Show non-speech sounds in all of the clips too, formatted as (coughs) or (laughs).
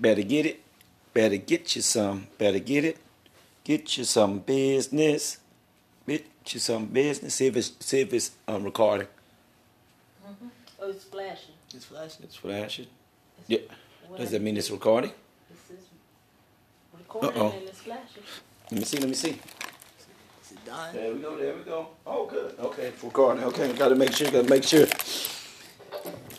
Better get it. Better get you some. Better get it. Get you some business. Get you some business. See if it's see if it's um, recording. Mm-hmm. Oh, it's flashing. It's flashing. It's flashing. It's, Yeah. Does that mean it's recording? This is recording Uh-oh. and it's flashing. Let me see. Let me see. Is it dying? There we go. There we go. Oh, good. Okay, it's recording. Okay, got to make sure. Got to make sure.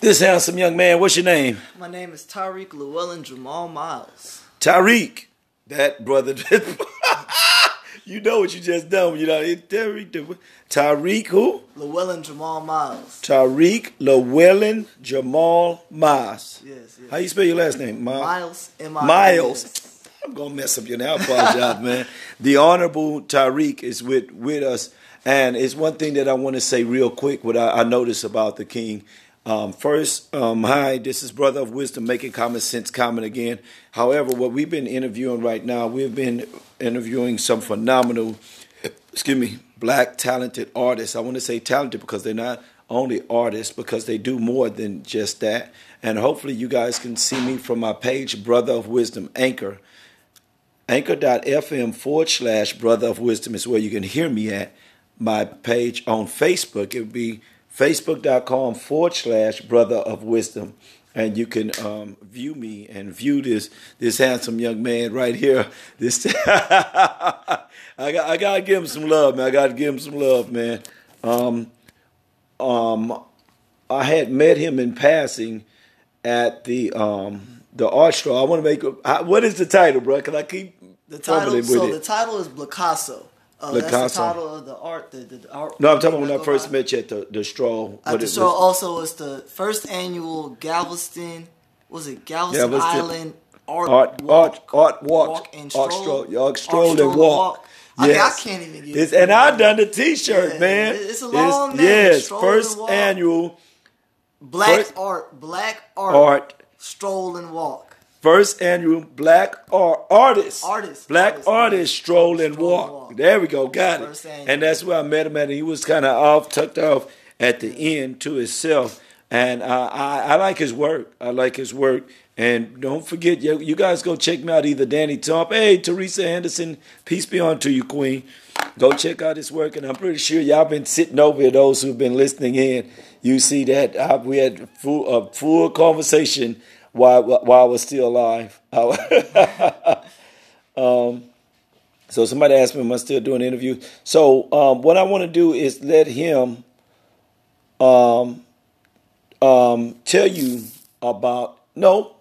This handsome young man. What's your name? My name is Tyreq Llewellyn Jamal Miles. Tyreq. That brother. (laughs) you know what you just done. You know Tyreq. Tyreq who? Llewellyn Jamal Miles. Tyreq Llewellyn Jamal Miles. Yes, yes. How you spell your last name? Mi- Miles. M I Miles. I'm gonna mess up your name. I apologize, (laughs) man. The honorable Tyreq is with with us, and it's one thing that I want to say real quick. What I, I noticed about the King. Um, first, um, hi, this is Brother of Wisdom making common sense common again. However, what we've been interviewing right now, we've been interviewing some phenomenal, excuse me, black talented artists. I want to say talented because they're not only artists, because they do more than just that. And hopefully, you guys can see me from my page, Brother of Wisdom Anchor. Anchor.fm forward slash Brother of Wisdom is where you can hear me at. My page on Facebook, it would be facebook.com forward slash Brother of Wisdom. And you can um, view me and view this this handsome young man right here. (laughs) This I got I gotta give him some love, man. I gotta give him some love, man. Um, um, I had met him in passing at the um the art show. I want to make a, what is the title, bro? Cause I keep The title. So the title is Picasso. Uh, That's the title of the art. The, the, the art. no, I'm talking about when I first by. met you at the the stroll. At the was- also was the first annual Galveston. Was it Galveston Galveston Island Art art, Walk, art, art, walk, walk and art, stroll, stroll, art, stroll, and walk. I, mean, I can't even get This, it. and I done the T-shirt, Yeah, man. it's a long name, Yes, Stroll first annual Black first- art, black art, art, stroll and walk. First annual black art artist, Artist, black artist, artist, stroll and Stroll walk. walk. There we go, got First it. annual. And that's where I met him at. And he was kind of off, tucked off at the end to himself. And uh, I, I like his work. I like his work. And don't forget, you, you guys go check me out. Either Danny Tomp, hey Teresa Anderson, peace be on to you, Queen. Go check out his work, and I'm pretty sure y'all been sitting over here. Those who've been listening in, you see that uh, we had full, a full conversation while while I was still alive. (laughs) um, so somebody asked me, am I still doing interviews? So um, what I want to do is let him um, um, tell you about no.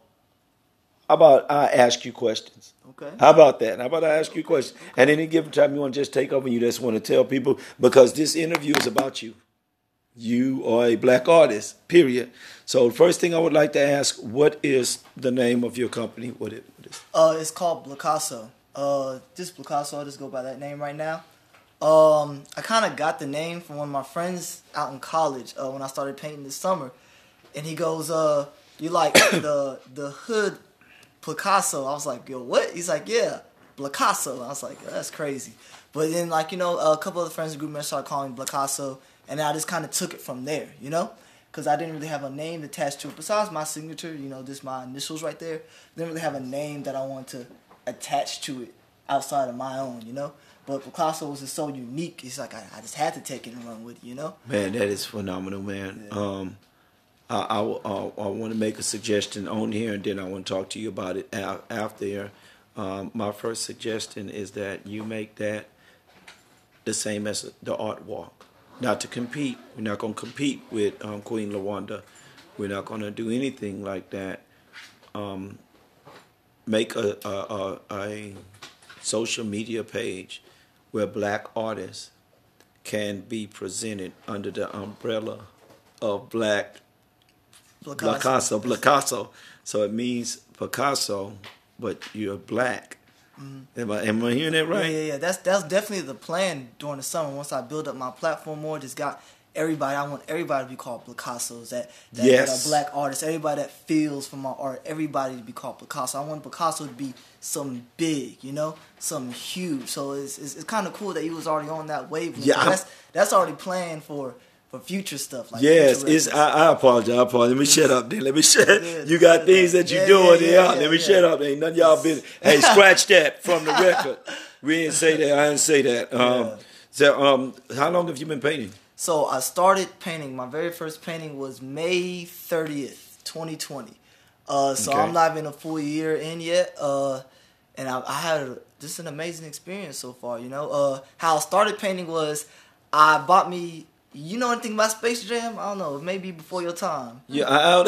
How about I ask you questions? Okay. How about that? How about I ask you questions? At any given time you want to just take over, you just want to tell people because this interview is about you. You are a black artist, period. So first thing I would like to ask, what is the name of your company? What it, what is Uh, it's called Blacasso. Uh, just Blacasso, I'll just go by that name right now. Um, I kind of got the name from one of my friends out in college uh, when I started painting this summer, and he goes, "Uh, you like (coughs) the the hood Picasso?" I was like, "Yo, what?" He's like, "Yeah, Picasso." I was like, "That's crazy." But then, like you know, a couple of the friends in the group started calling me Picasso, and I just kind of took it from there, you know, because I didn't really have a name attached to it besides my signature. You know, just my initials right there. Didn't really have a name that I wanted to attach to it outside of my own, you know. But Blacasso was just so unique. It's like I, I just had to take it and run with it, you know. Man, that is phenomenal, man. Um, I, I, I, want to make a suggestion on here, and then I want to talk to you about it after. Um, my first suggestion is that you make that the same as the art walk. Not to compete. We're not going to compete with um, Queen Lawanda. We're not going to do anything like that. Um, make a, a, a, a social media page where black artists can be presented under the umbrella of black Picasso. Picasso. So it means Picasso, but you're black. Am I am I hearing that right? yeah, yeah. That's that's definitely the plan during the summer. Once I build up my platform more, just got everybody. I want everybody to be called Picassos. That that, Yes. that are black artists. Everybody that feels for my art. Everybody to be called Picasso. I want Picasso to be something big. You know, something huge. So it's it's, it's kind of cool that he was already on that wave. Yeah, that's that's already planned for for future stuff. Like Yes, it's. I, I apologize. I apologize. Let me shut up. Then let me shut. Yeah, you got things that you're yeah, doing yeah, yeah, let me shut up. Ain't none of y'all (laughs) been. Hey, scratch that from the record. We didn't say that. I didn't say that. Um. So, um, how long have you been painting? So I started painting. My very first painting was May 30th, 2020. Uh, so Okay. I'm not even a full year in yet. Uh, and I, I had a, just an amazing experience so far. You know, uh, how I started painting was I bought me. You know anything about Space Jam? I don't know. Maybe before your time. Yeah, (laughs) I,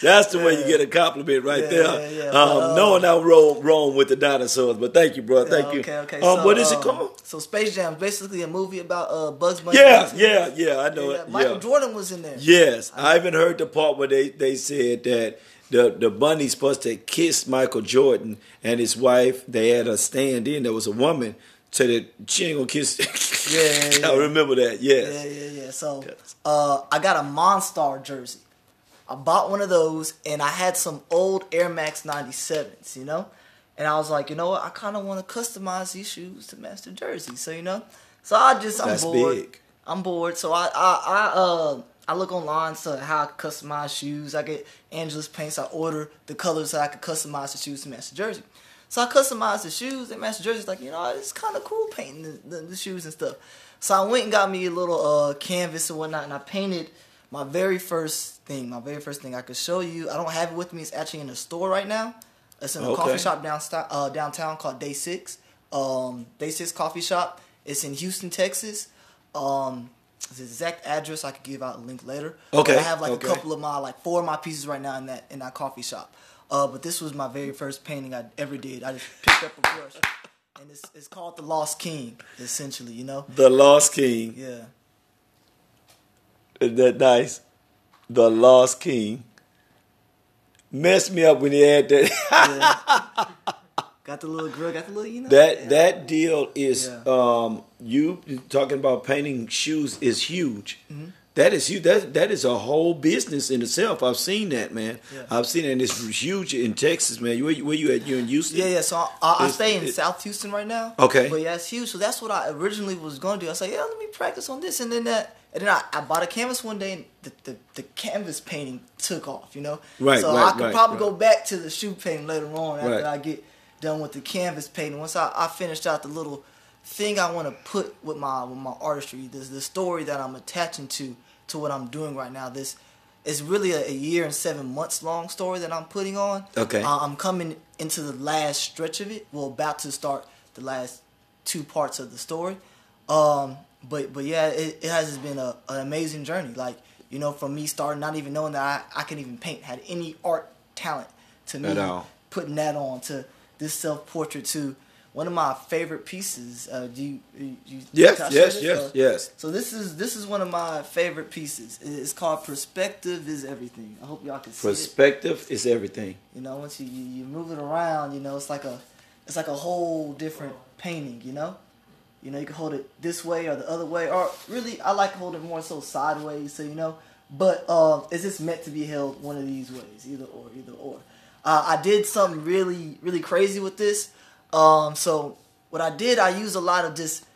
That's the way you get a compliment right Yeah, there. yeah, yeah, um, but, uh, knowing I roll wrong with the dinosaurs, but thank you, bro. Thank you. Okay, okay. Um, so, what is it um, called? So Space Jam is basically a movie about uh, Bugs Bunny. Yeah, yeah, yeah. I know it. Michael. Jordan was in there. Yes, I even heard the part where they, they said that the the bunny's supposed to kiss Michael Jordan and his wife. They had a stand in. There was a woman said that she ain't gonna kiss. Yeah, yeah, (laughs) yeah. I remember that. Yes. Yeah, yeah, yeah. So uh, I got a Monstar jersey. I bought one of those, and I had some old Air Max 97s, you know? And I was like, you know what? I kind of want to customize these shoes to match the jersey. So, you know? So I just, I'm That's bored. big. I'm bored. So I, I, I, uh, I look online to how I customize shoes. I get Angelus paints. I order the colors so I can customize the shoes to match the jersey. So I customized the shoes and match the jerseys. Like you know, it's kind of cool painting the, the, the shoes and stuff. So I went and got me a little uh, canvas and whatnot, and I painted my very first thing. My very first thing I could show you. I don't have it with me. It's actually in the store right now. It's in a Okay. coffee shop downtown, uh, downtown called Day Six. Um, Day Six Coffee Shop. It's in Houston, Texas. Um, the exact address I could give out a link later. Okay, But I have like okay. a couple of my like four of my pieces right now in that in that coffee shop. Uh, but this was my very first painting I ever did. I just picked up a brush, and it's it's called the Lost King, essentially. You know? The Lost King. Yeah. Isn't that nice? The Lost King. Messed me up when he had that. yeah. got the little grill. Got the little you know. That yeah. that deal is Yeah. um you talking about painting shoes is huge. Mm-hmm. That is huge. That that is a whole business in itself. I've seen that, man. Yeah. I've seen it. And it's huge in Texas, man. Where, you- where you at? You in Houston? Yeah, yeah. So I, I, I stay in it- South Houston right now. Okay. But yeah, it's huge. So that's what I originally was going to do. I said, yeah, let me practice on this, and then that, and then I, I bought a canvas one day, and the, the, the canvas painting took off. You know. Right, So right, I could right, probably right. go back to the shoe painting later on after. I get done with the canvas painting. Once I, I finished out the little thing I want to put with my with my artistry, this the story that I'm attaching to to what I'm doing right now. This is really a, a year and seven months long story that I'm putting on. Okay. Uh, I'm coming into the last stretch of it. Well, about to start the last two parts of the story. Um, but but yeah, it, it has been a, an amazing journey. Like you know, from me starting not even knowing that I, I can even paint, had any art talent to me, putting that on to this self portrait to one of my favorite pieces. Uh, do you, you, you Yes, yes, yes, Uh, yes. So this is this is one of my favorite pieces. It's called "Perspective Is Everything." I hope y'all can see it. Perspective is everything. You know, once you, you you move it around, you know, it's like a it's like a whole different painting. You know, you know, you can hold it this way or the other way, or really, I like to hold it more so sideways. So you know, but um, it's just meant to be held one of these ways, either or, either or. Uh, I did something really really crazy with this. Um, so what I did, I used a lot of just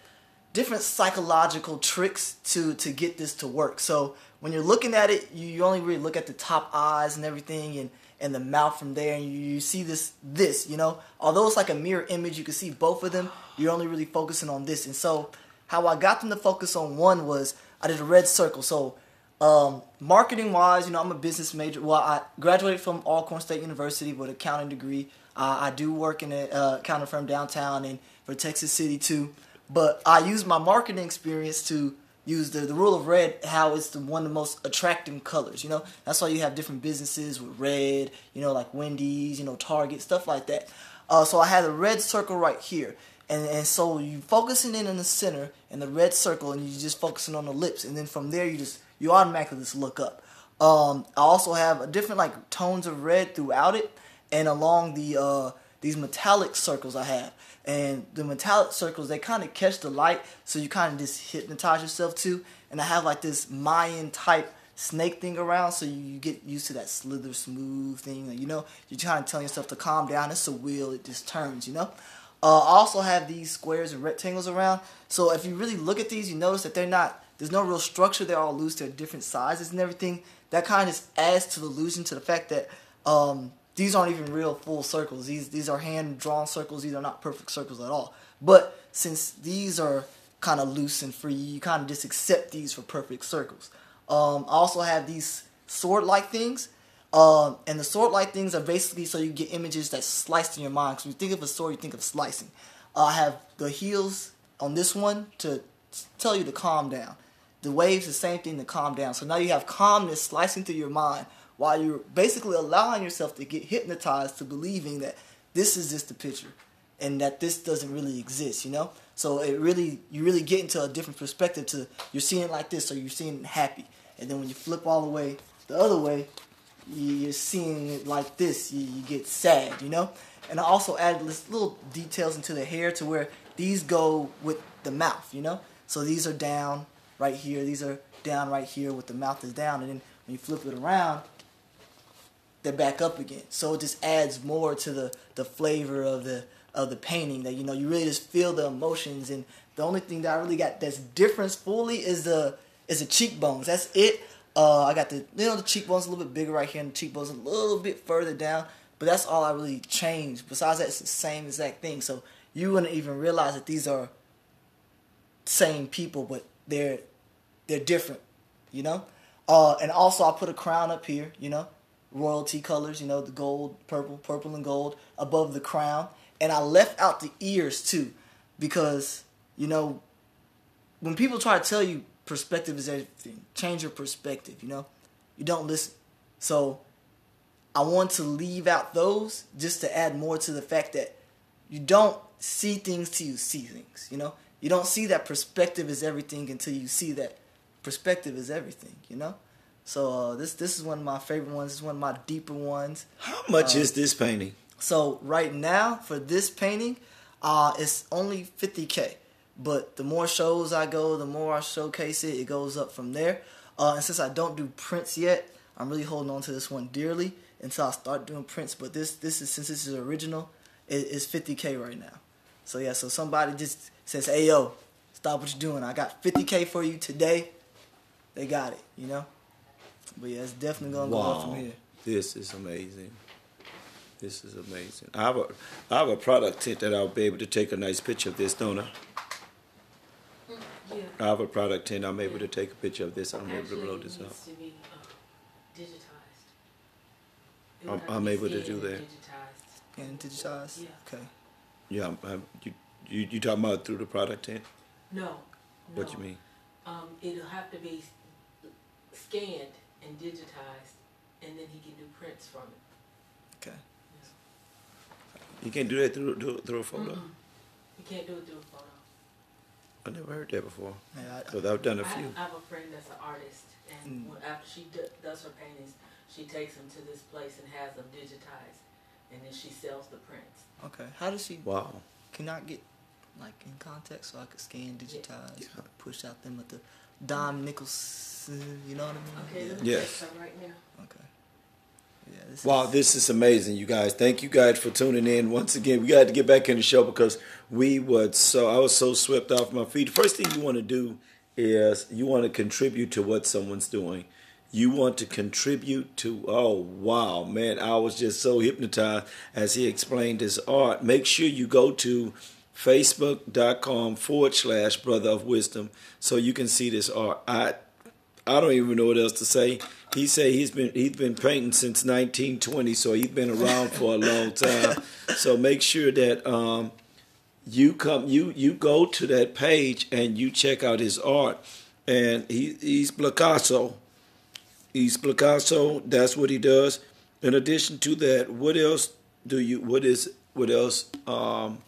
different psychological tricks to to get this to work. So when you're looking at it, you, you only really look at the top eyes and everything and and the mouth from there and you, you see this this, you know. Although it's like a mirror image, you can see both of them. You're only really focusing on this. And so how I got them to focus on one was I did a red circle. So um, marketing wise, you know, I'm a business major. Well, I graduated from Alcorn State University with accounting degree. Uh, I do work in a uh, accounting firm downtown and for Texas City too. But I use my marketing experience to use the, the rule of red, how it's the one of the most attractive colors. You know, that's why you have different businesses with red. You know, like Wendy's, you know, Target, stuff like that. Uh, so I had a red circle right here. And, and so you focusing in in the center in the red circle and you're just focusing on the lips and then from there you just you automatically just look up um, i also have a different like tones of red throughout it and along the uh, these metallic circles i have and the metallic circles they kind of catch the light so you kind of just hypnotize yourself too and i have like this mayan type snake thing around so you, you get used to that slither smooth thing you know you're trying to tell yourself to calm down it's a wheel it just turns you know Uh, I also have these squares and rectangles around. So if you really look at these, you notice that they're not. There's no real structure. They're all loose. They're different sizes and everything. That kind of adds to the illusion to the fact that um, these aren't even real full circles. These these are hand drawn circles. These are not perfect circles at all. But since these are kind of loose and free, you kind of just accept these for perfect circles. Um, I also have these sword like things. Um, and the sword like things are basically so you get images that sliced in your mind. Because when you think of a sword, you think of slicing. Uh, I have the heels on this one to tell you to calm down. The waves, the same thing to calm down. So now you have calmness slicing through your mind while you're basically allowing yourself to get hypnotized to believing that this is just a picture and that this doesn't really exist, you know? So it really, you really get into a different perspective to, you're seeing it like this, so you're seeing it happy. And then when you flip all the way the other way, you're seeing it like this, you, you get sad, you know? And I also added little details into the hair to where these go with the mouth, you know? So these are down right here, these are down right here with the mouth is down, and then when you flip it around, they're back up again. So it just adds more to the, the flavor of the of the painting that you know you really just feel the emotions and the only thing that I really got that's different fully is the is the cheekbones. That's it. Uh, I got the you know the cheekbones a little bit bigger right here and the cheekbones a little bit further down. But that's all I really changed. Besides that, it's the same exact thing. So you wouldn't even realize that these are same people, but they're they're different, you know. Uh, and also I put a crown up here, you know, royalty colors, you know, the gold, purple, purple and gold above the crown. And I left out the ears too, because you know, when people try to tell you perspective is everything, change your perspective. You know, you don't listen. So I want to leave out those just to add more to the fact that you don't see things till you see things. You know, you don't see that perspective is everything until you see that perspective is everything. You know. So uh, this this is one of my favorite ones. It's one of my deeper ones. How much Uh, is this painting? So right now for this painting, uh, it's only 50k. But the more shows I go, the more I showcase it. It goes up from there. Uh, and since I don't do prints yet, I'm really holding on to this one dearly until I start doing prints. But this this is since this is original, it, it's 50k right now. So yeah, so somebody just says, "Hey yo, stop what you're doing. I got 50k for you today." They got it, you know. But yeah, it's definitely gonna go up from here. This is amazing. This is amazing. I have a I have a product tent that I'll be able to take a nice picture of this, don't I? Yeah. I have a product tent. I'm able to take a picture of this. I'm able to Actually, blow it this needs up. to be uh, digitized. It I'm- I'm able to do that. Digitized. And digitize. Yeah. Okay. Yeah, I'm, I'm, you, you you talking about through the product tent? No. What no. you mean? Um, it'll have to be s- scanned and digitized, and then he can do prints from it. Okay. You can't do that through through, through a photo. Mm-mm. You can't do it through a photo. I never heard that before. Yeah, I, But I've done a few. I have a friend that's an artist, and Mm. when, after she do, does her paintings, she takes them to this place and has them digitized, and then she sells the prints. okay. How does she? Wow. Can I get like in contact so I could scan, digitize, Yeah. push out them at the Dom Nicholson. You know what I mean? Okay, Yeah. let me Yes. right now. Okay. Yeah. This Wow, is, this is amazing, you guys. Thank you guys for tuning in once again. We got to get back in the show because we were so I was so swept off my feet. The first thing you want to do is you want to contribute to what someone's doing. You want to contribute to oh wow, man, I was just so hypnotized as he explained his art. Make sure you go to facebook.com forward slash brother of wisdom so you can see this art. I I don't even know what else to say. He say he's been he's been painting since 1920, so he's been around for a long time. So make sure that um, you come you you go to that page and you check out his art. And he he's Picasso. He's Picasso. That's what he does. In addition to that, what else do you? What is what else? Um,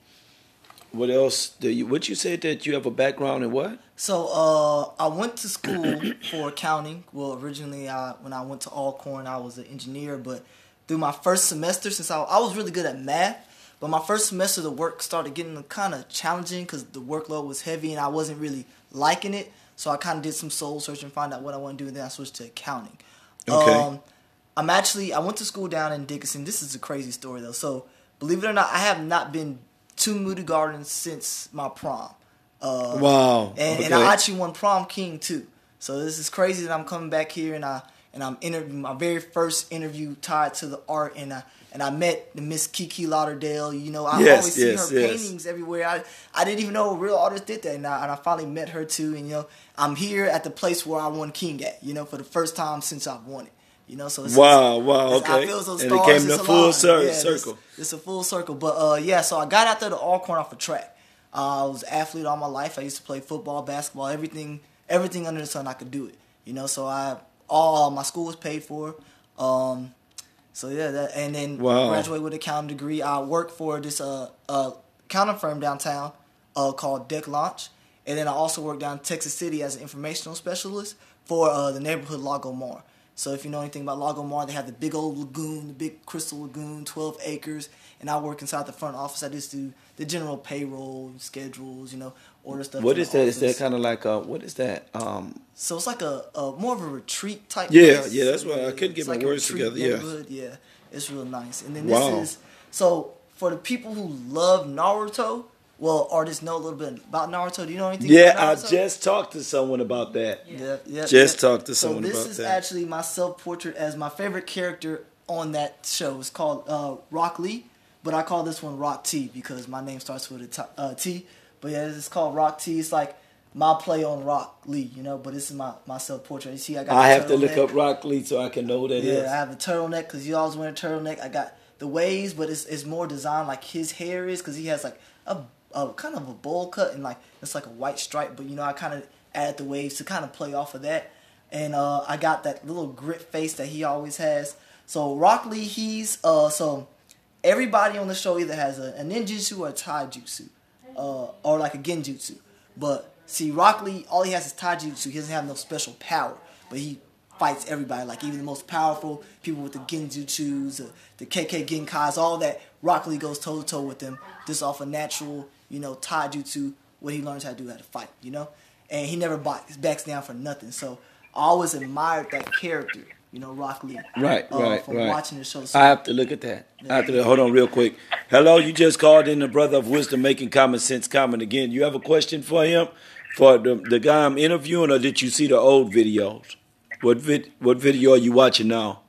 what else do you? What you said that you have a background in what? So uh, I went to school (coughs) for accounting. Well, originally, I, when I went to Alcorn, I was an engineer. But through my first semester, since I, I was really good at math, but my first semester, the work started getting kind of challenging because the workload was heavy and I wasn't really liking it. So I kind of did some soul searching, find out what I want to do, and then I switched to accounting. Okay. Um, I'm actually I went to school down in Dickinson. This is a crazy story though. So believe it or not, I have not been to Moody Gardens since my prom. Uh, Wow. and, and. I actually won prom king too. So this is crazy that I'm coming back here and I and I'm interviewing my very first interview tied to the art and I and I met the Miss Kiki Lauderdale. You know, I Yes, always see yes, her yes. paintings everywhere. I I didn't even know a real artist did that, and I, and I finally met her too. And you know, I'm here at the place where I won king at. You know, for the first time since I've won it. You know, so it's, Wow, wow, it's- I okay. feel those And it came to it's full cir- Yeah, circle. It's, a full circle, but uh, yeah. So I got out there the Alcorn off a track. Uh, I was an athlete all my life. I used to play football, basketball, everything, everything under the sun. I could do it. You know, so I all my school was paid for. Um, so yeah, that, and then Wow. graduated with a accounting degree. I worked for this uh, uh accounting firm downtown uh, called Deck Launch, and then I also worked down in Texas City as an informational specialist for uh, the neighborhood Lago Mar. So if you know anything about Lago Mar, they have the big old lagoon, the big crystal lagoon, 12 acres, and I work inside the front office. I just do the general payroll, schedules, you know, order stuff. What is that? Is that kind of like a what is that? Um, So it's like a, a more of a retreat type. Yeah, place. yeah, that's why I couldn't get It's my like words together, yeah. yeah, it's real nice. And then Wow. this is so for the people who love Naruto. Well, artists know a little bit about Naruto. Do you know anything? yeah, I just talked to someone about that. Yeah, yeah. Just yeah. talked to someone. so this is that. actually my self portrait as my favorite character on that show. It's called uh, Rock Lee, but I call this one Rock T because my name starts with a t- uh, T. But yeah, it's called Rock T. It's like my play on Rock Lee, you know. But this is my my self portrait. You see, I got. I have to look up Rock Lee so I can know that is. Yeah, I have the turtleneck because you always wear a turtleneck. I got the waves, but it's it's more designed like his hair is because he has like a, a kind of a bowl cut and like it's like a white stripe. But you know, I kind of add the waves to kind of play off of that. And uh, I got that little grit face that he always has. So Rock Lee, he's uh so everybody on the show either has a, a ninjutsu or a taijutsu, uh, or like a genjutsu. But see, Rock Lee, all he has is taijutsu. He doesn't have no special power, but he fights everybody. Like even the most powerful people with the genjutsus, the Kekkei Genkais, all that. Rock Lee goes toe to toe with them, just off a natural, you know, taijutsu. What he learns how to do how to fight, you know, and he never backs, backs down for nothing. So I always admired that character, you know, Rock Lee. Right, uh, right, from right. watching the show. So I have to look at that. I have to hold on real quick. Hello, you just called in the brother of wisdom making common sense comment again. You have a question for him? For the, the guy I'm interviewing, or did you see the old videos? What vid, what video are you watching now?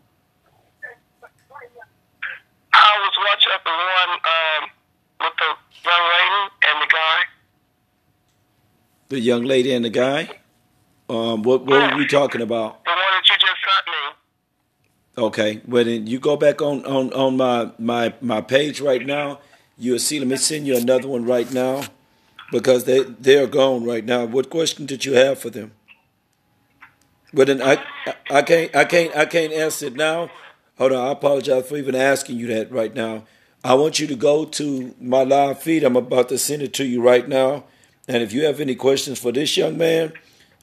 I was watching the one um, with the young lady and the guy. The young lady and the guy? Um, what, what were we talking about? The one that you just sent me. Okay, well then you go back on, on, on my, my my page right now. You'll see. Let me send you another one right now because they they're gone right now. What question did you have for them? But then I, I I can't I can't I can't answer it now. Hold on, I apologize for even asking you that right now. I want you to go to my live feed. I'm about to send it to you right now. And if you have any questions for this young man,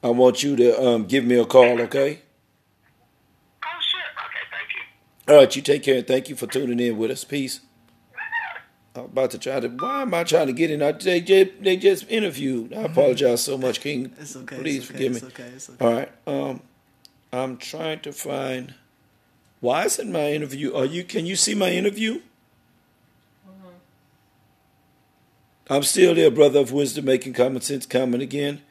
I want you to um, give me a call. Okay. Oh, shit. Okay, thank you. All right, you take care and thank you for tuning in with us. Peace. I'm about to try to. Why am I trying to get in? I, they just they just interviewed. I apologize so much, King. (laughs) It's okay. Please it's okay, forgive it's me. okay. It's okay. All right. Um, I'm trying to find. Why isn't my interview? Are you? Can you see my interview? I'm still there, brother of wisdom, making common sense common again.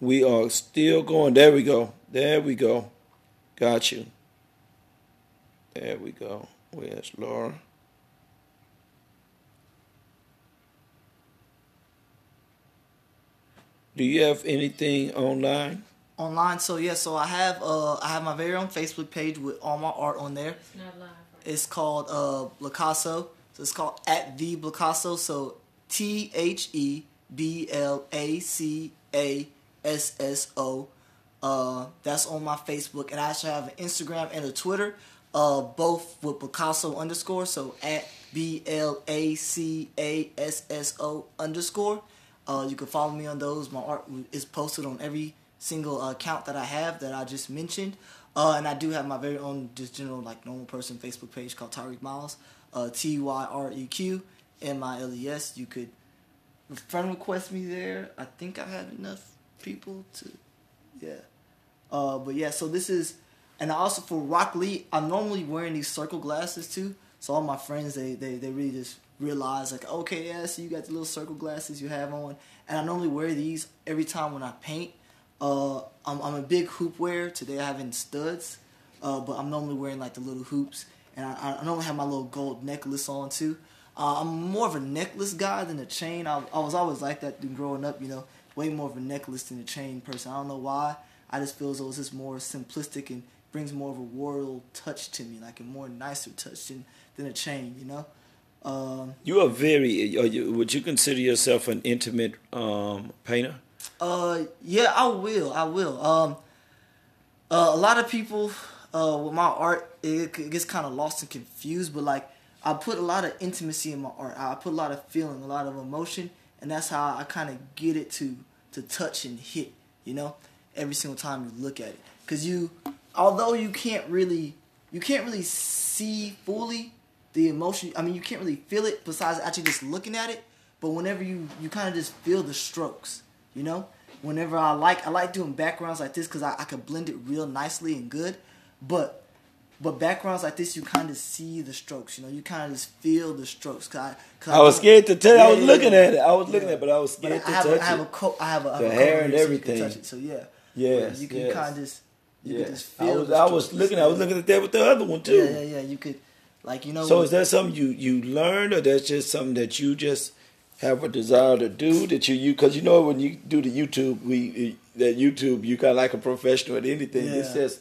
We are still going. There we go. There we go. Got you. There we go. Where's Laura? Do you have anything online? Online, so yeah, so I have uh I have my very own Facebook page with all my art on there. It's not live. It's called uh Blacasso. So it's called at the Blacasso. So T H E B L A C A S S O. Uh, that's on my Facebook, and I actually have an Instagram and a Twitter. Uh, both with Blacasso underscore. So at B L A C A S S O underscore. Uh, you can follow me on those. My art is posted on every single account that I have that I just mentioned. Uh, and I do have my very own just general like normal person Facebook page called Tyreq Miles. Uh, T Y R E Q M I L E S. You could friend request me there. I think I have enough people to, yeah. Uh, but yeah, so this is, and also for Rock Lee, I'm normally wearing these circle glasses too. So all my friends, they they, they really just realize like, okay, yeah, so you got the little circle glasses you have on, and I normally wear these every time when I paint. Uh, I'm, I'm a big hoop wearer. Today I have in studs, uh, but I'm normally wearing like the little hoops, and I, I normally have my little gold necklace on too. Uh, I'm more of a necklace guy than a chain. I, I was always like that growing up, you know, way more of a necklace than a chain person. I don't know why. I just feel as though it's just more simplistic and brings more of a royal touch to me, like a more nicer touch than, than a chain, you know. Um, You are very. Are you, would you consider yourself an intimate um, painter? Uh, yeah, I will. I will. Um, uh, a lot of people, uh, with my art, it, it gets kind of lost and confused. But like, I put a lot of intimacy in my art. I put a lot of feeling, a lot of emotion, and that's how I kind of get it to to touch and hit. You know, every single time you look at it, because you, although you can't really, you can't really see fully the emotion. I mean, you can't really feel it besides actually just looking at it. But whenever you you kind of just feel the strokes, you know. Whenever I like I like doing backgrounds like this because I, I can blend it real nicely and good, but but backgrounds like this you kind of see the strokes. You know, you kind of just feel the strokes. Cause I, cause I was scared to tell. I was yeah, looking yeah. at it. I was looking Yeah. at it, but I was scared I to have, touch a, I have a it. coat. I have a, I have The hair and here so you can everything. touch it. So yeah, yeah, you can yes. kind of just you Yes, just I was. I was looking. I was looking at that with the other one too. Yeah, yeah, yeah. You could like you know. So is that something you you learned, or that's just something that you just have a desire to do? That you you because you know when you do the YouTube, we that YouTube you kind of like a professional at anything. Yeah. says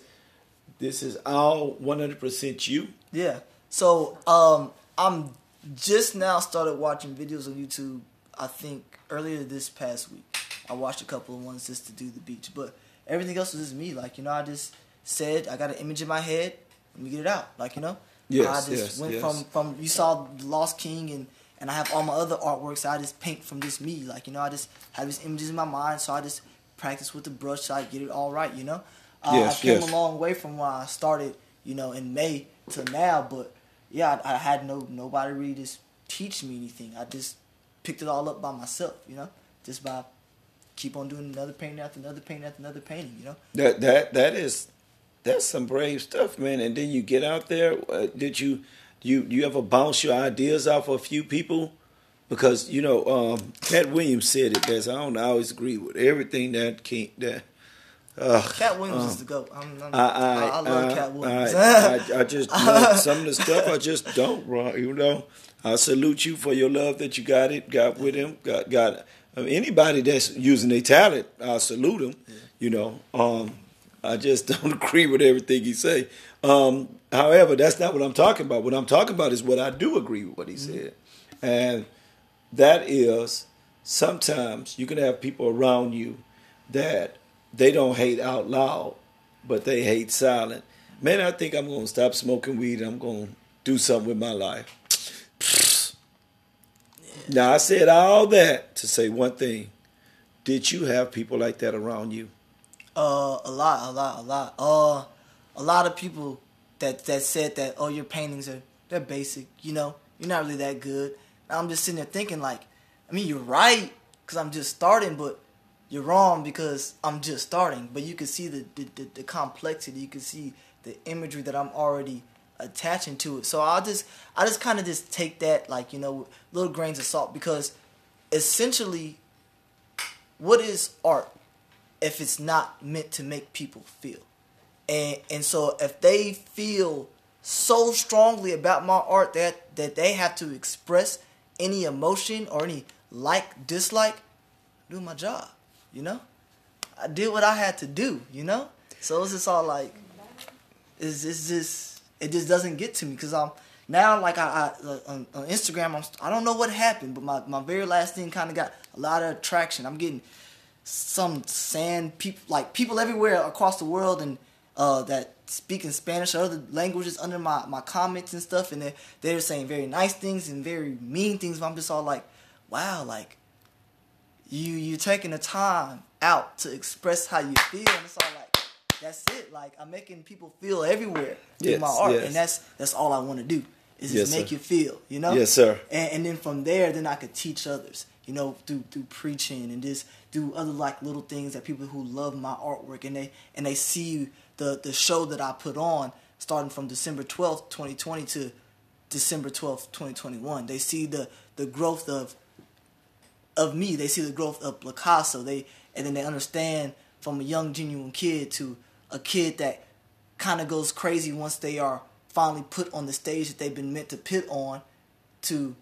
this is all one hundred percent you. Yeah. So um, I'm just now started watching videos on YouTube. I think earlier this past week, I watched a couple of ones just to do the beach, but everything else was just me. Like you know, I just said I got an image in my head. Let me get it out. Like you know, Yes, I just yes, went yes. from from you saw Lost King and and I have all my other artworks. I just paint from just me. Like you know, I just have these images in my mind, so I just practice with the brush so I get it all right. You know, uh, Yes, I came yes. a long way from when I started. You know, in May to now, but yeah, I, I had no nobody really just teach me anything. I just picked it all up by myself. You know, just by keep on doing another painting after another painting after another painting. You know. That that that is that's some brave stuff, man. And then you get out there. Uh, did you you you ever bounce your ideas off of a few people? Because you know, um, Katt Williams said it best. I don't I always agree with everything that came that. Uh, Katt Williams um, is the goat. I'm, I'm, I, I, I, I love I- Katt Williams. I, I, just (laughs) some of the stuff I just don't. You know, I salute you for your love that you got it, got with him, got got. Mean, anybody that's using their talent, I salute him. You know, um, I just (laughs) don't agree with everything he say. Um, however, that's not what I'm talking about. What I'm talking about is what I do agree with what he said, and that is sometimes you can have people around you that they don't hate out loud, but they hate silent. Man, I think I'm gonna stop smoking weed. I'm gonna do something with my life. Now I said all that to say one thing. Did you have people like that around you? Uh, a lot, a lot, a lot. Uh, a lot of people that that said that oh your paintings are they're basic. You know, you're not really that good. And I'm just sitting there thinking like, I mean you're right because I'm just starting, but you're wrong because I'm just starting. But you can see the the, the, the complexity. You can see the imagery that I'm already attaching to it. So I just I just kind of just take that like you know little grains of salt because essentially, what is art? if it's not meant to make people feel. And and so if they feel so strongly about my art that that they have to express any emotion or any like dislike, do my job, you know? I did what I had to do, you know? So it's just all like it's, it's just it just doesn't get to me because I'm now like I, I uh, on, on Instagram I'm I don't know what happened but my, my very last thing kind of got a lot of attraction. I'm getting some sand people like people everywhere across the world and uh, that speak in Spanish or other languages under my, my comments and stuff and they're, they're saying very nice things and very mean things but I'm just all like wow like you you taking the time out to express how you feel and it's all like that's it like I'm making people feel everywhere Yes, in my art yes. and that's that's all I want to do is Yes, just make sir. you feel you know Yes, sir. and, and then from there then i could teach others you know through through preaching and just do other like little things that people who love my artwork and they and they see the the show that i put on starting from december 12th 2020 to December twelfth, twenty twenty one. They see the the growth of of me. They see the growth of Blacasso. They and then they understand from a young genuine kid to a kid that kind of goes crazy once they are finally put on the stage that they've been meant to pit on to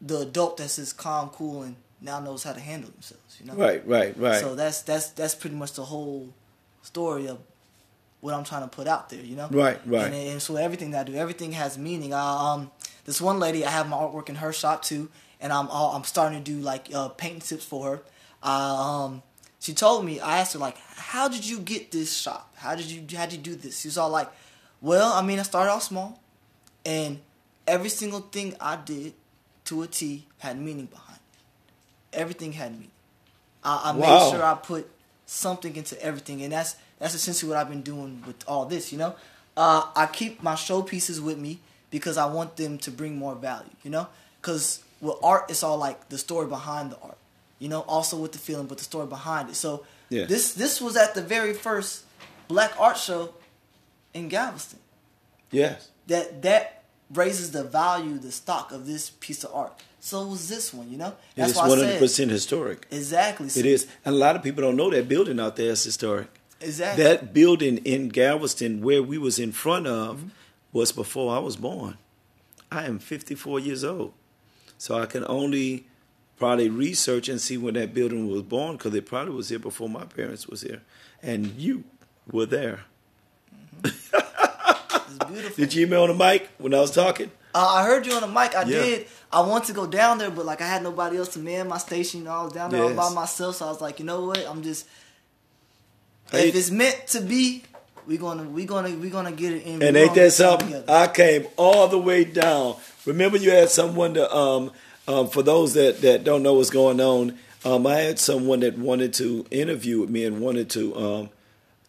the adult that's just calm, cool, and now knows how to handle themselves. You know, Right, right, right. So that's that's that's pretty much the whole story of what I'm trying to put out there. You know, Right, right. And, and so everything that I do, everything has meaning. I, um, this one lady, I have my artwork in her shop too, and I'm I'm starting to do like uh, painting tips for her. I, um, she told me, I asked her like, how did you get this shop? How did you how did you do this? She was all like, well, I mean, I started off small, and every single thing I did to a T had meaning behind it. Everything had meaning. I, I Wow. made sure I put something into everything, and that's that's essentially what I've been doing with all this. You know, uh, I keep my showpieces with me because I want them to bring more value. You know, because with art, it's all like the story behind the art. You know, also with the feeling, but the story behind it. So Yeah. this this was at the very first Black Art Show in Galveston yes. that that raises the value, the stock of this piece of art. So was this one, you know? It is why I said- hundred percent historic. Exactly. So- It is. And a lot of people don't know that building out there is historic. Exactly. That building in Galveston where we was in front of Mm-hmm. was before I was born. I am 54 years old. So I can only probably research and see when that building was born because it probably was here before my parents was here. And you were there. It's beautiful. Did you hear me on the mic when I was talking? Uh, I heard you on the mic. I Yeah. did. I wanted to go down there, but like I had nobody else to man my station. You know, I was down there all by myself. So I was like, you know what? I'm just. If it's meant to be, we gonna we gonna we gonna get it in. And ain't that something together. I came all the way down. Remember, you had someone to, um, um, for those that, that don't know what's going on, um, I had someone that wanted to interview with me and wanted to um,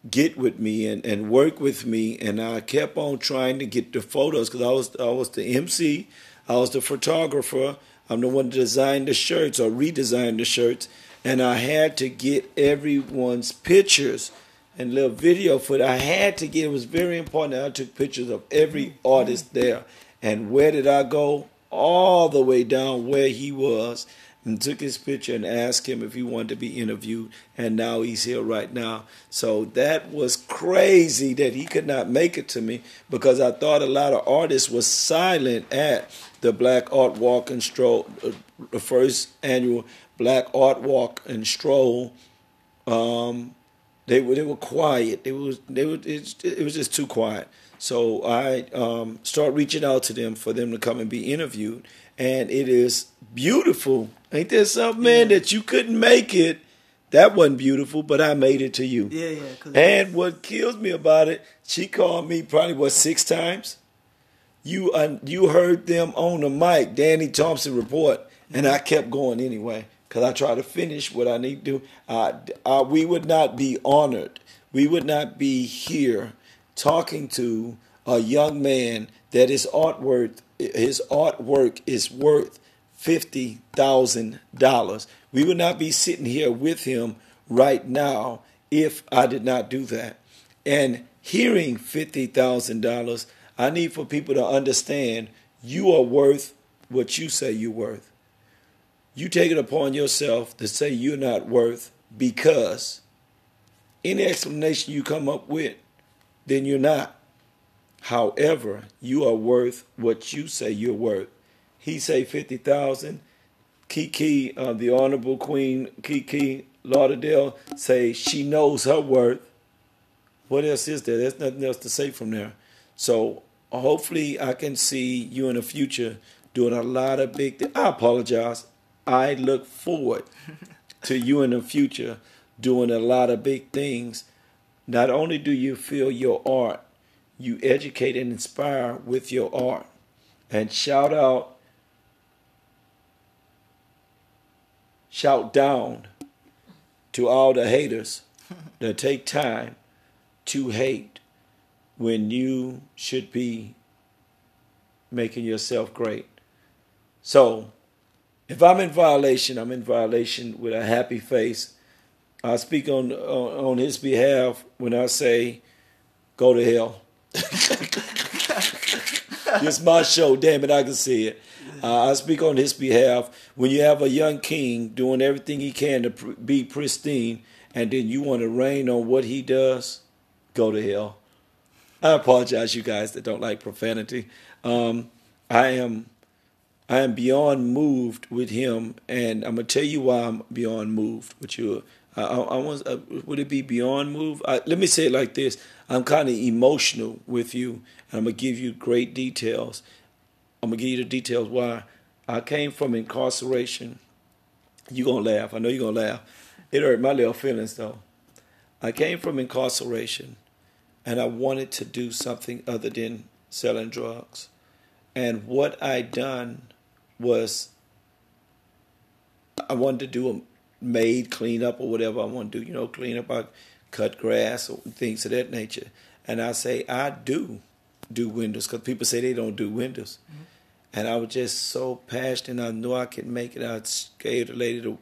get with me and, and work with me. And I kept on trying to get the photos because I was, I was the MC, I was the photographer, I'm the one that designed the shirts or redesigned the shirts. And I had to get everyone's pictures and little video footage. I had to get. It was very important. I took pictures of every artist there. And where did I go? All the way down where he was, and took his picture and asked him if he wanted to be interviewed. And now he's here right now. So that was crazy that he could not make it to me because I thought a lot of artists were silent at the Black Art Walk and Stroll, uh, the first annual Black Art Walk and Stroll. Um, they were they were quiet. They was they were it, it was just too quiet. So I um, start reaching out to them for them to come and be interviewed, and it is beautiful. Ain't there something, man, that you couldn't make it? That wasn't beautiful, but I made it to you. Yeah, yeah. And what kills me about it, she called me probably what six times. You uh, you heard them on the mic, Danny Thompson report, and I kept going anyway because I try to finish what I need to. Uh, uh, we would not be honored. We would not be here talking to a young man that his artwork his artwork is worth fifty thousand dollars. We would not be sitting here with him right now if I did not do that. And hearing fifty thousand dollars, I need for people to understand you are worth what you say you're worth. You take it upon yourself to say you're not worth because any explanation you come up with, then you're not. However, you are worth what you say you're worth. He say fifty thousand. Kiki, uh, the Honorable Queen Kiki Lauderdale, say she knows her worth. What else is there? There's nothing else to say from there. So hopefully, I can see you in the future doing a lot of big. Th- I apologize. I look forward to you in the future doing a lot of big things. Not only do you feel your art, you educate and inspire with your art. And shout out, shout down to all the haters that take time to hate when you should be making yourself great. So, if I'm in violation, I'm in violation with a happy face. I speak on on, on his behalf when I say, "Go to hell." (laughs) it's my show. Damn it, I can see it. Uh, I speak on his behalf. When you have a young king doing everything he can to pr- be pristine, and then you want to rain on what he does, go to hell. I apologize, you guys that don't like profanity. Um, I am, I am beyond moved with him, and I'm gonna tell you why I'm beyond moved with you. I, I, I uh, would it be beyond moved? I, let me say it like this: I'm kind of emotional with you, and I'm gonna give you great details. I'm gonna give you the details why I came from incarceration. You gonna laugh? I know you're gonna laugh. It hurt my little feelings though. I came from incarceration, and I wanted to do something other than selling drugs. And what I done was I wanted to do a maid cleanup or whatever I want to do, you know, clean up, I cut grass or things of that nature. And I say, I do do windows because people say they don't do windows. Mm-hmm. And I was just so passionate. I knew I could make it. I gave the lady the,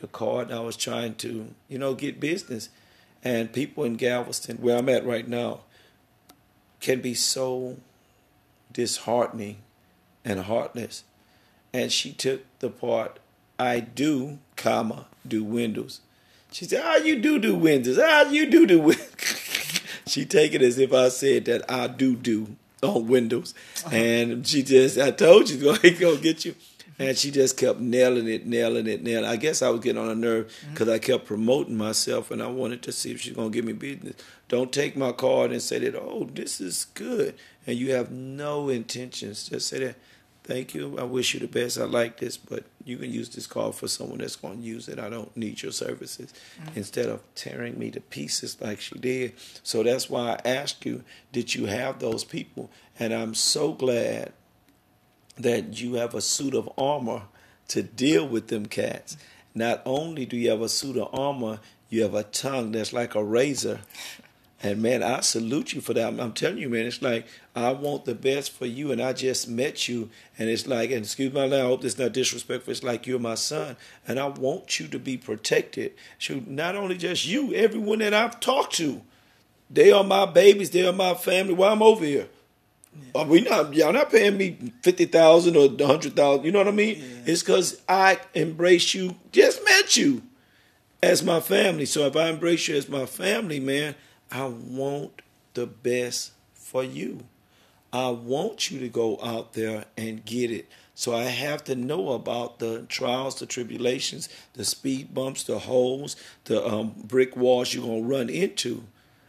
the card. And I was trying to, you know, get business. And people in Galveston, where I'm at right now, can be so disheartening and heartless. And she took the part, I do, comma, do windows. She said, "Ah, you do do windows. Ah, you do do windows." (laughs) she take it as if I said that I do do on windows, and she just, I told you, go go (laughs) get you, and she just kept nailing it, nailing it, nailing. I guess I was getting on her nerve because I kept promoting myself, and I wanted to see if she's gonna give me business. Don't take my card and say that, oh, this is good, and you have no intentions. Just say that thank you. I wish you the best. I like this, but you can use this card for someone that's going to use it. I don't need your services. Mm-hmm. Instead of tearing me to pieces like she did. So that's why I asked you, did you have those people? And I'm so glad that you have a suit of armor to deal with them cats. Not only do you have a suit of armor, you have a tongue that's like a razor and man, I salute you for that. I'm, I'm, telling you, man, it's like I want the best for you, and I just met you, and it's like, and excuse my language, I hope this is not disrespectful. It's like you're my son, and I want you to be protected. So not only just you, everyone that I've talked to, they are my babies, they are my family. Why I'm over here? Yeah. Are we not? Y'all not paying me fifty thousand or hundred thousand. You know what I mean? Yeah. It's because I embrace you. Just met you as my family. So if I embrace you as my family, man. I want the best for you. I want you to go out there and get it. So I have to know about the trials, the tribulations, the speed bumps, the holes, the um, brick walls you're going to run into.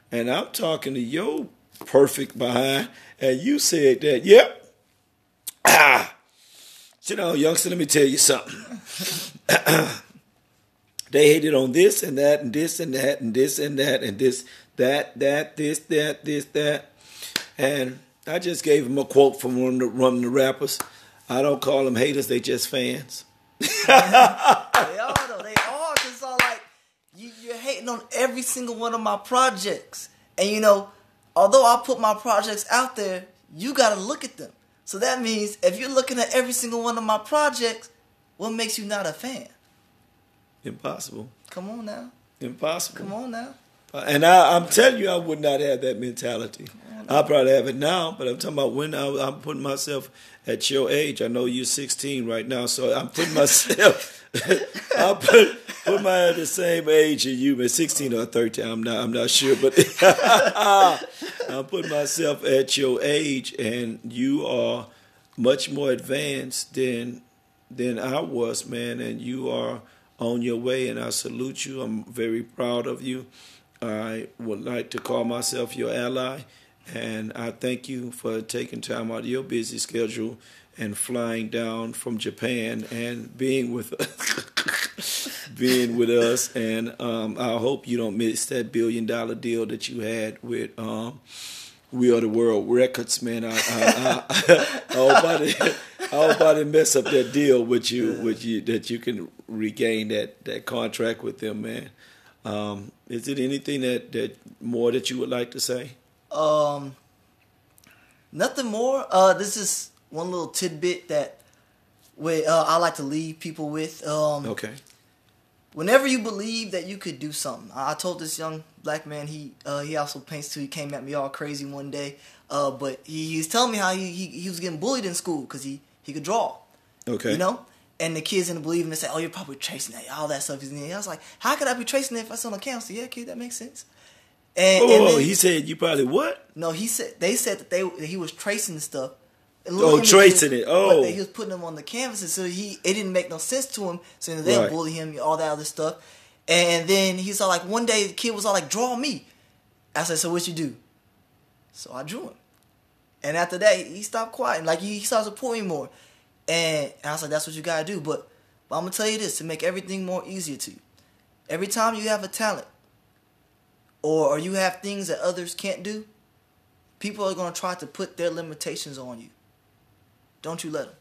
And I'm talking to your perfect behind, and you said that, yep. Ah, you know, youngster, let me tell you something. (clears throat) they hated on this and that and this and that and this and that and this that, that, this, that, this, that. And I just gave him a quote from one of the, one of the rappers. I don't call them haters, they just fans. they are though, they are. It's all like you, you're hating on every single one of my projects, and you know, although I put my projects out there, you gotta look at them. So that means if you're looking at every single one of my projects, what makes you not a fan? Impossible. Come on now. Impossible. Come on now. And I, am telling you, I would not have that mentality. I probably have it now, but I'm talking about when I, am putting myself at your age. I know you're 16 right now, so I'm putting myself. (laughs) I put put my at the same age as you, but 16 or 13. I'm not. I'm not sure, but (laughs) I'm putting myself at your age, and you are much more advanced than than I was, man. And you are on your way, and I salute you. I'm very proud of you. I would like to call myself your ally, and I thank you for taking time out of your busy schedule and flying down from Japan and being with (laughs) being with us. And um, I hope you don't miss that billion dollar deal that you had with um, We Are the World Records, man. I, I, I, I hope I didn't mess up that deal with you, with you that you can regain that that contract with them, man. Um, is it anything that, that more that you would like to say? Um, nothing more. Uh, this is one little tidbit that we, uh, I like to leave people with. Um, okay. Whenever you believe that you could do something, I told this young black man he uh, he also paints too. He came at me all crazy one day. Uh, but he, he was telling me how he, he, he was getting bullied in school because he, he could draw. Okay. You know? And the kids didn't believe him and say, oh, you're probably tracing that, all that stuff. He's in. there. I was like, how could I be tracing that if I saw on? So, yeah, kid, that makes sense. And, Oh, and then- he said you probably what? no, he said they said that they that he was tracing the stuff. Oh, tracing it. Oh. he was putting them on the canvases, so he it didn't make no sense to him. So they'll Right. bully him, all that other stuff. And then he's all like, one day the kid was all like, "Draw me." I said, "So what you do?" So I drew him. And after that, he stopped quiet. Like he, started supporting me more. And, and I was like, "That's what you gotta do." But, but I'm gonna tell you this to make everything more easier to you. Every time you have a talent, or, or you have things that others can't do, people are going to try to put their limitations on you. Don't you let them.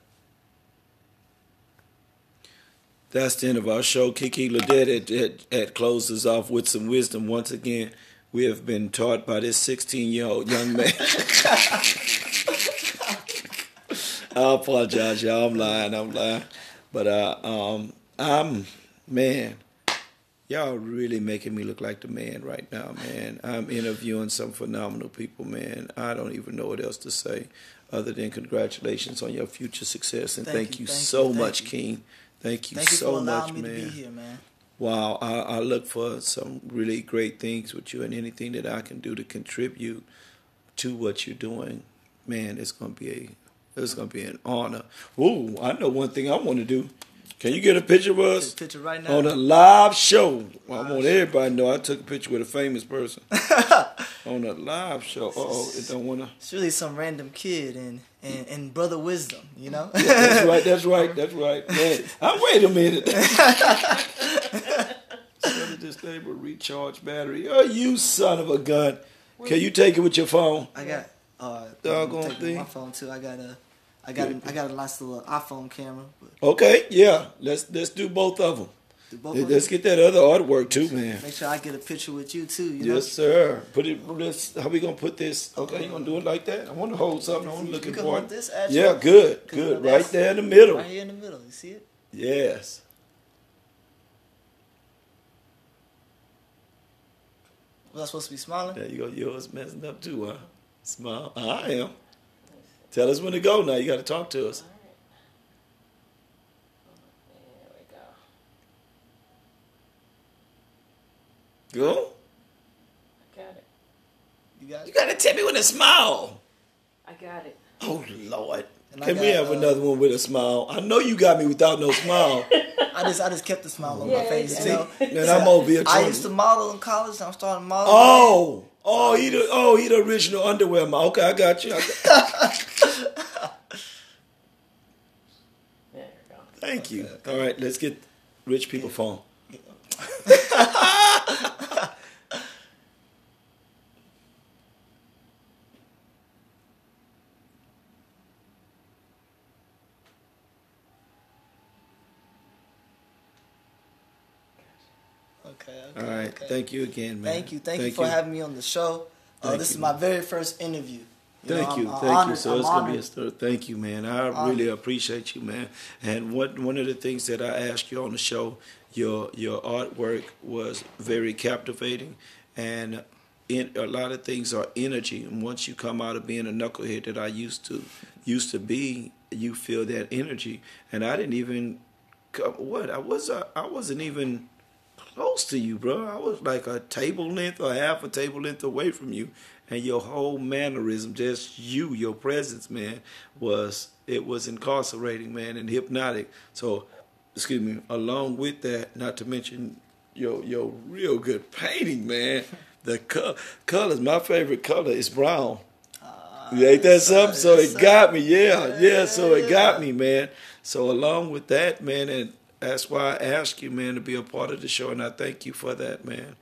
That's the end of our show. Kiki Ledette had, had, had closed us off with some wisdom. Once again, we have been taught by this 16 year old young man. (laughs) I apologize, y'all. I'm lying. I'm lying. But uh, um, I'm, man, y'all really making me look like the man right now, man. I'm interviewing some phenomenal people, man. I don't even know what else to say other than congratulations on your future success. And Thank thank, you, you, thank you, so thank much, you. King. Thank you Thank you so for much, me man. to be here, man. Wow, I, I look for some really great things with you, and anything that I can do to contribute to what you're doing, man, it's gonna be a it's gonna be an honor. Whoa, I know one thing I want to do. Can you get a picture of us This picture right now. on a live show? Well, I want everybody to know I took a picture with a famous person (laughs) on a live show. Uh oh, it don't wanna. It's really some random kid and, and, and brother wisdom, you know? That's (laughs) right. That's right. That's right. Man, uh, wait a minute. Set a disable recharge battery. Oh, you son of a gun! Can you take it with your phone? I got uh Doggone take thing. my phone too. I got a I got a, I got a nice little iPhone camera. But Okay, yeah. Let's let's do both of them. Let's get that other artwork too, man. Make sure I get a picture with you too, you know? Yes, sir. Put it. Let's. How we gonna put this? Okay, you gonna do it like that? I want to hold something. I'm looking for it. this Yeah, good, 'Cause, you know, good. Right there in the middle. Right here in the middle. You see it? Yes. Was I supposed to be smiling? There you go. Yours messing up too, huh? Smile. I am. Tell us when to go now. You got to talk to us. There we go. Go. I got it. You got You it? got to tell me with a smile. I got it. Oh, Lord. And I Can we have uh, another one with a smile? I know you got me without no smile. (laughs) I just I just kept the smile on Yeah, my face, yeah. you know. Man, I'm over here I used to to- model in college. I'm starting modeling. Oh. Oh, he the oh he the original underwear man. Okay, I got you. I got- (laughs) There we go. thank you. All right, let's get rich people phone. (laughs) Okay. okay All right, okay. thank you again, man. Thank you. Thank, you for having me on the show. Uh, this you, is my man. very first interview. You Thank know, you, I'm- I'm thank you. honored- So I'm it's gonna be a honored. story. Thank you, man. I really appreciate you, man. And what one of the things that I asked you on the show, your your artwork was very captivating, and in, a lot of things are energy. And once you come out of being a knucklehead that I used to used to be, you feel that energy. And I didn't even what I was uh, I wasn't even close to you, bro. I was like a table length or half a table length away from you, and your whole mannerism, just you, your presence, man, was it was incarcerating, man, and hypnotic. So, excuse me. Along with that, not to mention your your real good painting, man. The co- colors, my favorite color is brown. You Ain't that something? So it got me, yeah. Yeah, So it got me, man. So along with that, man, and that's why I ask you, man, to be a part of the show, and I thank you for that, man.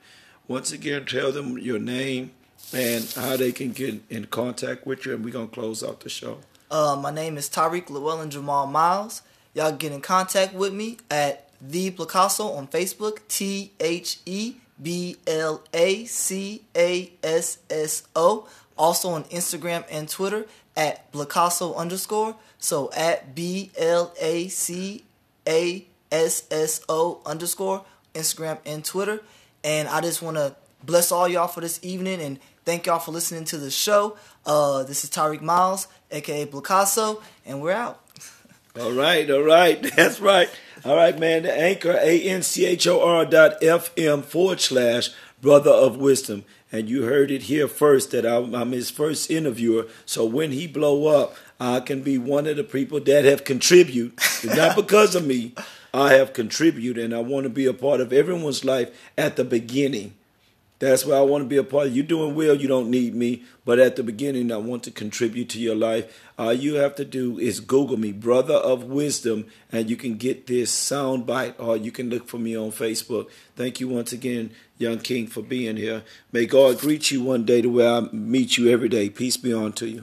Once again, tell them your name and how they can get in contact with you, and we're gonna close out the show. Uh, my name is Tyreq Llewellyn Jamal Miles. Y'all get in contact with me at the Blacasso on Facebook. T H E B L A C A S S O. Also on Instagram and Twitter at Blacasso underscore. So at B L A C A S S O underscore Instagram and Twitter. And I just want to bless all y'all for this evening and thank y'all for listening to the show. Uh, this is Tyreq Miles, aka Blacasso, and we're out. (laughs) All right, all right, (laughs) that's right. All right, man. The anchor A N C H O R dot F M forward slash brother of wisdom. And you heard it here first that I'm, I'm his first interviewer. So when he blow up, I can be one of the people that have contributed, not because of me. (laughs) I have contributed, and I want to be a part of everyone's life at the beginning. That's why I want to be a part of. You doing well, you don't need me, but at the beginning, I want to contribute to your life. All you have to do is Google me, Brother of Wisdom, and you can get this sound bite, or you can look for me on Facebook. Thank you once again, Young King, for being here. May God greet you one day the way I meet you every day. Peace be on to you.